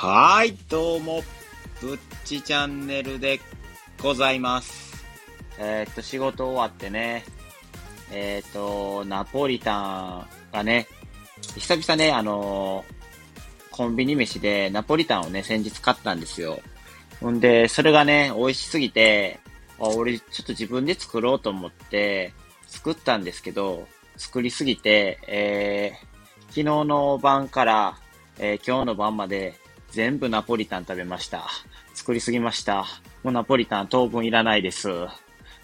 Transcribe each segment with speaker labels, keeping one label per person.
Speaker 1: はい、どうも、ぶっちチャンネルでございます。えー、っと、仕事終わってね、えー、っと、ナポリタンがね、久々ね、あのー、コンビニ飯でナポリタンをね、先日買ったんですよ。ほんで、それがね、美味しすぎて、あ、俺ちょっと自分で作ろうと思って作ったんですけど、作りすぎて、えー、昨日の晩から、えー、今日の晩まで全部ナポリタン食べました。作りすぎました。もうナポリタン当分いらないです。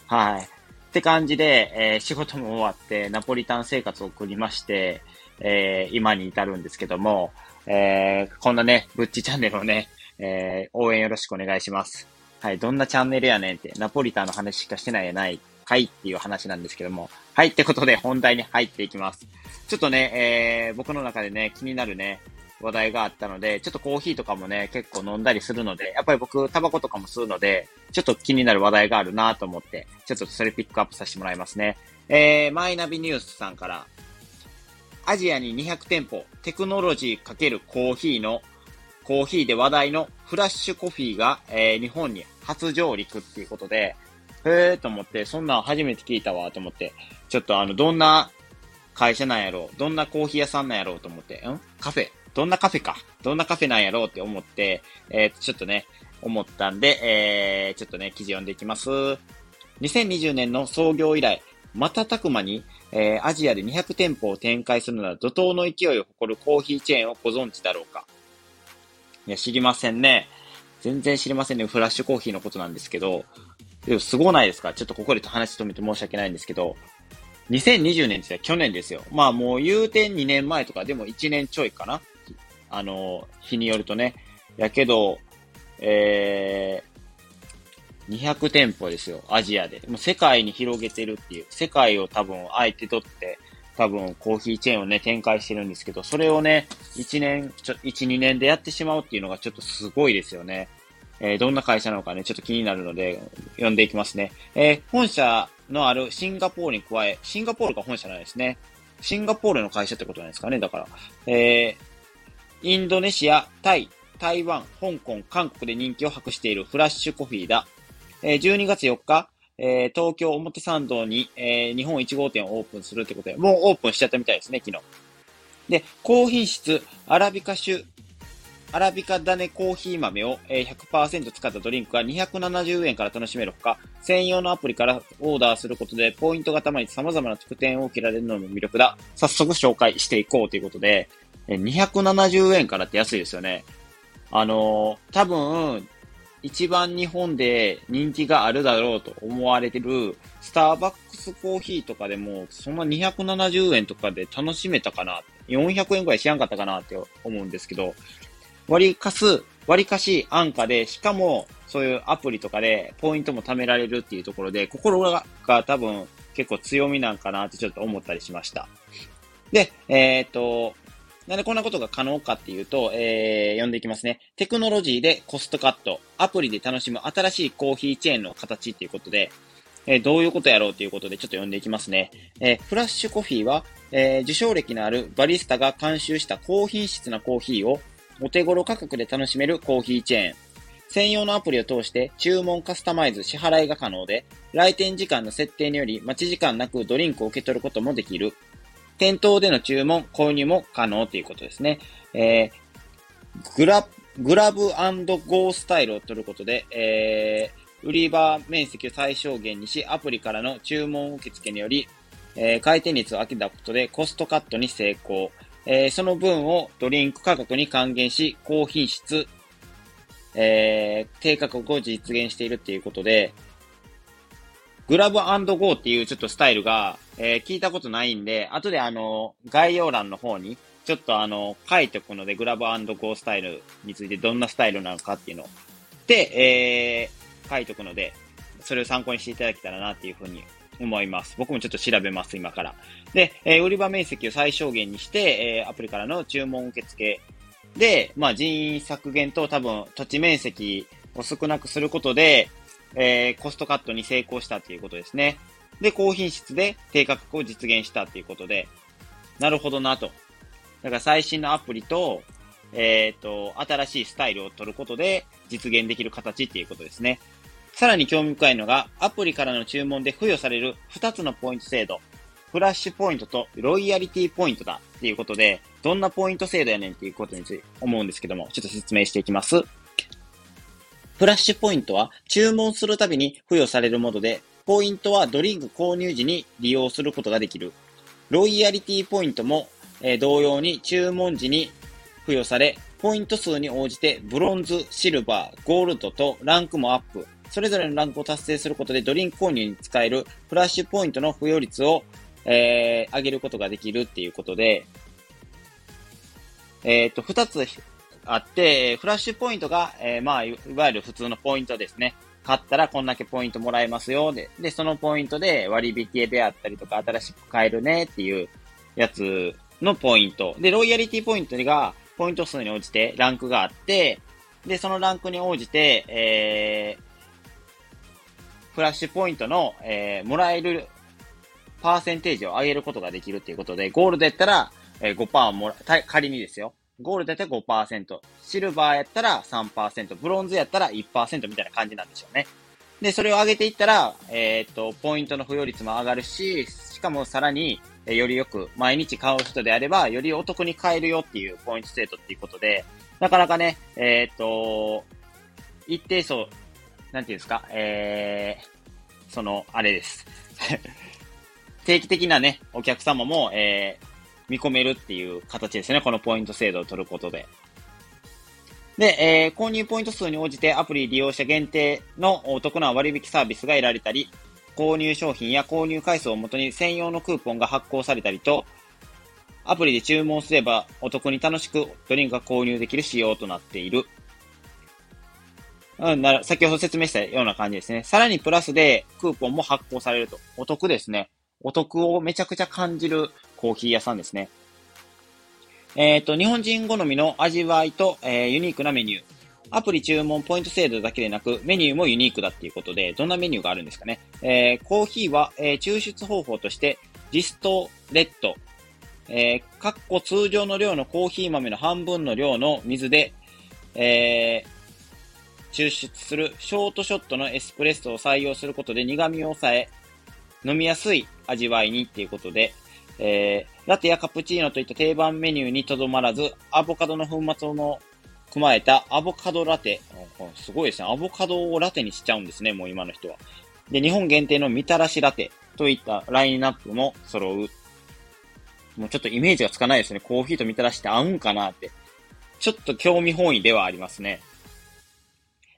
Speaker 1: はい。って感じで、えー、仕事も終わってナポリタン生活を送りまして、えー、今に至るんですけども、えー、こんなね、ブッチチャンネルをね、え、応援よろしくお願いします。はい、どんなチャンネルやねんって、ナポリタンの話しかしてないやないかいっていう話なんですけども。はい、ってことで本題に入っていきます。ちょっとね、え、僕の中でね、気になるね、話題があったので、ちょっとコーヒーとかもね、結構飲んだりするので、やっぱり僕、タバコとかも吸うので、ちょっと気になる話題があるなと思って、ちょっとそれピックアップさせてもらいますね。えー、マイナビニュースさんから、アジアに200店舗、テクノロジー×コーヒーの、コーヒーで話題のフラッシュコフィーが、えー、日本に初上陸っていうことで、へーと思って、そんなん初めて聞いたわと思って、ちょっとあの、どんな会社なんやろうどんなコーヒー屋さんなんやろうと思って、ん？カフェどんなカフェかどんなカフェなんやろうって思って、えー、ちょっとね、思ったんで、えー、ちょっとね、記事読んでいきます。2020年の創業以来、瞬く間に、えー、アジアで200店舗を展開するなら怒涛の勢いを誇るコーヒーチェーンをご存知だろうかいや、知りませんね。全然知りませんね。フラッシュコーヒーのことなんですけど、でもすごないですか？ちょっとここで話止めて申し訳ないんですけど、2020年ですよ。去年ですよ。まあもう言うて2年前とかでも1年ちょいかなあの、日によるとね。やけど、えー、200店舗ですよ。アジアで。もう世界に広げてるっていう。世界を多分相手取って、多分コーヒーチェーンをね、展開してるんですけど、それをね、1年、ちょ、1、2年でやってしまうっていうのがちょっとすごいですよね。えー、どんな会社なのかね、ちょっと気になるので、読んでいきますね。えー、本社のあるシンガポールに加え、シンガポールが本社なんですね。シンガポールの会社ってことなんですかね、だから。えー、インドネシア、タイ、台湾、香港、韓国で人気を博しているフラッシュコフィーだ。え、12月4日、え、東京表参道に、え、日本1号店をオープンするってことで、もうオープンしちゃったみたいですね、昨日。で、高品質アラビカ種アラビカ種コーヒー豆を100%使ったドリンクが270円から楽しめるほか、専用のアプリからオーダーすることでポイントがたまに様々な特典を受けられるのも魅力だ。早速紹介していこうということで、270円からって安いですよね。あのー、多分、一番日本で人気があるだろうと思われてる、スターバックスコーヒーとかでも、そんな270円とかで楽しめたかな、400円くらいしやんかったかなって思うんですけど、割かす、割かし安価で、しかも、そういうアプリとかでポイントも貯められるっていうところで、心が多分結構強みなんかなってちょっと思ったりしました。で、えっ、と、なんでこんなことが可能かっていうと、えー、読んでいきますね。テクノロジーでコストカット、アプリで楽しむ新しいコーヒーチェーンの形っていうことで、えー、どういうことやろうということでちょっと読んでいきますね。えー、フラッシュコフィーは、えー、受賞歴のあるバリスタが監修した高品質なコーヒーをお手頃価格で楽しめるコーヒーチェーン。専用のアプリを通して注文カスタマイズ支払いが可能で、来店時間の設定により待ち時間なくドリンクを受け取ることもできる。店頭での注文、購入も可能ということですね。えー、グラ、グラブゴースタイルを取ることで、えー、売り場面積を最小限にし、アプリからの注文受付により、えー、回転率を上げたことでコストカットに成功。えー、その分をドリンク価格に還元し、高品質、えー、低価格を実現しているっていうことで、グラブゴーっていうちょっとスタイルが、えー、聞いたことないんで、後であの、概要欄の方に、ちょっとあの、書いておくので、グラブゴースタイルについてどんなスタイルなのかっていうので、えー、書いておくので、それを参考にしていただけたらなっていうふうに思います。僕もちょっと調べます、今から。で、えー、売り場面積を最小限にして、えー、アプリからの注文受付で、まあ人員削減と多分土地面積を少なくすることで、えー、コストカットに成功したっていうことですね。で、高品質で低価格を実現したっていうことで、なるほどなと。だから最新のアプリと、えっ、と、新しいスタイルを取ることで実現できる形っていうことですね。さらに興味深いのが、アプリからの注文で付与される2つのポイント制度。フラッシュポイントとロイヤリティポイントだっていうことで、どんなポイント制度やねんっていうことについて思うんですけども、ちょっと説明していきます。フラッシュポイントは注文するたびに付与されるもので、ポイントはドリンク購入時に利用することができる。ロイヤリティポイントも、え、同様に注文時に付与され、ポイント数に応じてブロンズ、シルバー、ゴールドとランクもアップ。それぞれのランクを達成することでドリンク購入に使えるフラッシュポイントの付与率を、えー、上げることができるっていうことで、えっ、と、二つあって、フラッシュポイントが、えー、まあ、いわゆる普通のポイントですね。買ったらこんだけポイントもらえますよ。で、で、そのポイントで割引であったりとか、新しく買えるねっていうやつのポイント。で、ロイヤリティポイントが、ポイント数に応じてランクがあって、で、そのランクに応じて、えー、フラッシュポイントの、えー、もらえるパーセンテージを上げることができるっていうことで、ゴールドやったら、えー、5%もら、仮にですよ。ゴールドやったら5%、シルバーやったら3%、ブロンズやったら1%みたいな感じなんでしょうね。で、それを上げていったら、えっ、と、ポイントの付与率も上がるし、しかもさらに、えよりよく、毎日買う人であれば、よりお得に買えるよっていうポイント制度っていうことで、なかなかね、えっ、と、一定層なんていうんですか、えー、その、あれです。定期的なね、お客様も、えー、見込めるっていう形ですね。このポイント制度を取ることで。で、えー、購入ポイント数に応じてアプリ利用者限定のお得な割引サービスが得られたり、購入商品や購入回数をもとに専用のクーポンが発行されたりと、アプリで注文すればお得に楽しくドリンクが購入できる仕様となっている。うん、なら先ほど説明したような感じですね。さらにプラスでクーポンも発行されると。お得ですね。お得をめちゃくちゃ感じるコーヒー屋さんですね。えっ、ー、と、日本人好みの味わいと、えー、ユニークなメニュー。アプリ注文ポイント制度だけでなく、メニューもユニークだっていうことで、どんなメニューがあるんですかね。えー、コーヒーは、えー、抽出方法として、リストレット、えー、かっこ通常の量のコーヒー豆の半分の量の水で、え抽出するショートショットのエスプレッソを採用することで苦味を抑え、飲みやすい味わいにっていうことで、えー、ラテやカプチーノといった定番メニューにとどまらず、アボカドの粉末を踏まえたアボカドラテ。すごいですね。アボカドをラテにしちゃうんですね、もう今の人は。で、日本限定のみたらしラテといったラインナップも揃う。もうちょっとイメージがつかないですね。コーヒーとみたらしって合うんかなって。ちょっと興味本位ではありますね。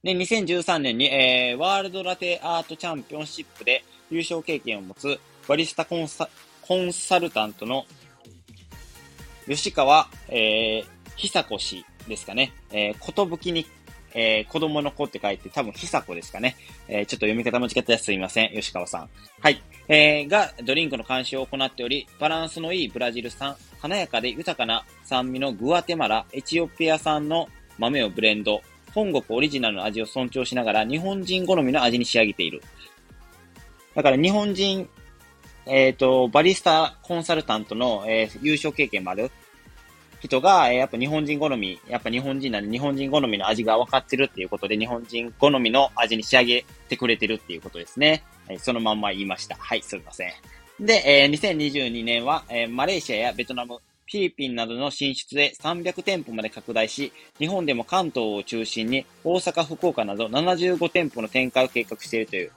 Speaker 1: で、2013年に、えー、ワールドラテアートチャンピオンシップで優勝経験を持つバリスタコンサコンサルタントの吉川、えー、久子氏ですかね。えー、ことぶきに、えー、子供の子って書いて多分久子ですかね。えー、ちょっと読み方間違ってすいません。吉川さん。はい。えー、がドリンクの監視を行っており、バランスのいいブラジル産、華やかで豊かな酸味のグアテマラ、エチオピア産の豆をブレンド、本国オリジナルの味を尊重しながら日本人好みの味に仕上げている。だから日本人、えっ、ー、と、バリスタコンサルタントの、えー、優勝経験もある人が、えー、やっぱ日本人好み、やっぱ日本人なんで日本人好みの味が分かってるっていうことで、日本人好みの味に仕上げてくれてるっていうことですね。はい、そのまんま言いました。はい、すみません。で、えー、2022年は、えー、マレーシアやベトナム、フィリピンなどの進出で300店舗まで拡大し、日本でも関東を中心に大阪、福岡など75店舗の展開を計画しているという、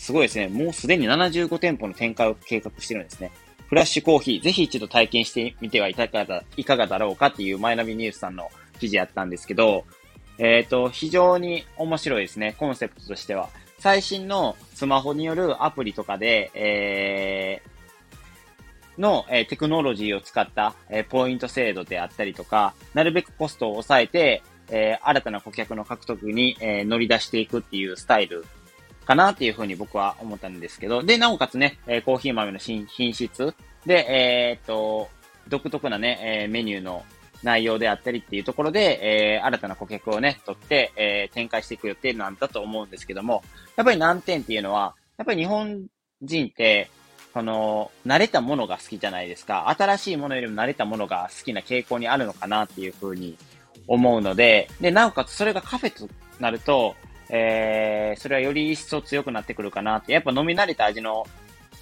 Speaker 1: すごいですね。もうすでに75店舗の展開を計画してるんですね。フラッシュコーヒー、ぜひ一度体験してみてはいかがだいかがだろうかっていうマイナビニュースさんの記事やったんですけど、えっ、ー、と、非常に面白いですね。コンセプトとしては。最新のスマホによるアプリとかで、えー、の、えー、テクノロジーを使った、えー、ポイント制度であったりとか、なるべくコストを抑えて、えー、新たな顧客の獲得に、え乗り出していくっていうスタイルかなっていうふうに僕は思ったんですけど、で、なおかつね、えコーヒー豆の品質。で、えっと、独特なね、えメニューの内容であったりっていうところで、えー、新たな顧客をね、取って、えー、展開していく予定なんだと思うんですけども、やっぱり難点っていうのは、やっぱり日本人って、その、慣れたものが好きじゃないですか。新しいものよりも慣れたものが好きな傾向にあるのかなっていうふうに思うので、で、なおかつそれがカフェとなると、えー、それはより一層強くなってくるかなって。やっぱ飲み慣れた味の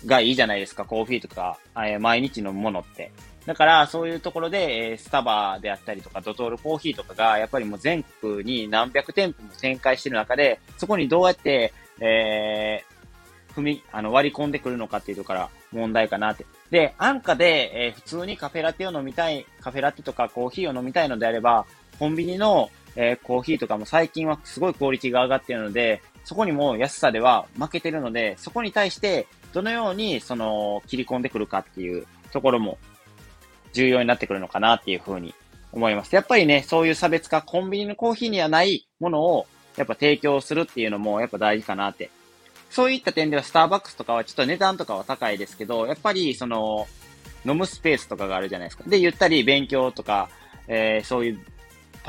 Speaker 1: がいいじゃないですか、コーヒーとか、えー、毎日飲むものって。だから、そういうところで、えー、スタバであったりとか、ドトールコーヒーとかが、やっぱりもう全国に何百店舗も展開してる中で、そこにどうやって、えー、踏み、あの、割り込んでくるのかっていうところから問題かなって。で、安価で、えー、普通にカフェラテを飲みたい、カフェラテとかコーヒーを飲みたいのであれば、コンビニの、えー、コーヒーとかも最近はすごいクオリティが上がっているので、そこにも安さでは負けてるので、そこに対してどのようにその切り込んでくるかっていうところも重要になってくるのかなっていうふうに思います。やっぱりね、そういう差別化、コンビニのコーヒーにはないものをやっぱ提供するっていうのもやっぱ大事かなって。そういった点ではスターバックスとかはちょっと値段とかは高いですけど、やっぱりその飲むスペースとかがあるじゃないですか。で、ゆったり勉強とか、えー、そういう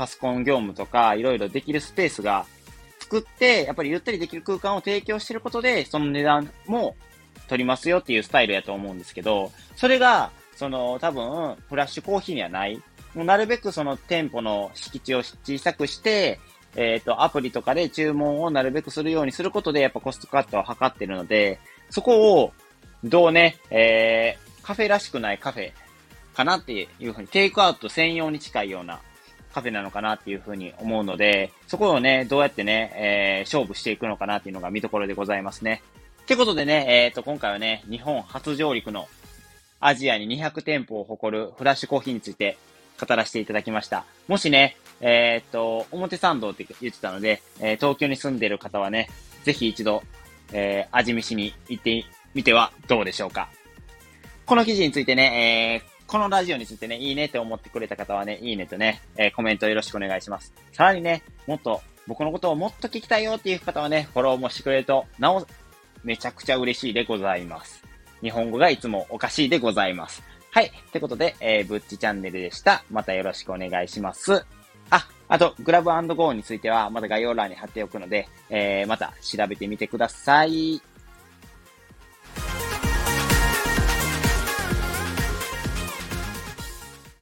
Speaker 1: パソコン業務とかいろいろできるスペースが作って、やっぱりゆったりできる空間を提供してることで、その値段も取りますよっていうスタイルやと思うんですけど、それが、その、多分、フラッシュコーヒーにはない。もうなるべくその店舗の敷地を小さくして、えっ、ー、と、アプリとかで注文をなるべくするようにすることで、やっぱコストカットを図ってるので、そこを、どうね、えー、カフェらしくないカフェかなっていうふうに、テイクアウト専用に近いようなカフェなのかなっていうふうに思うので、そこをね、どうやってね、えー、勝負していくのかなっていうのが見どころでございますね。ってことでね、えっ、ー、と、今回はね、日本初上陸のアジアに200店舗を誇るフラッシュコーヒーについて語らせていただきました。もしね、えっ、と、表参道って言ってたので、えー、東京に住んでる方はね、ぜひ一度、えー、味見しに行ってみてはどうでしょうか。この記事についてね、えー、このラジオについてね、いいねって思ってくれた方はね、いいねとね、えー、コメントよろしくお願いします。さらにね、もっと、僕のことをもっと聞きたいよっていう方はね、フォローもしてくれると、なお、めちゃくちゃ嬉しいでございます。日本語がいつもおかしいでございます。はい。ってことで、えー、ぶっちチャンネルでした。またよろしくお願いします。あ、あと、グラブゴーについては、また概要欄に貼っておくので、えー、また調べてみてください。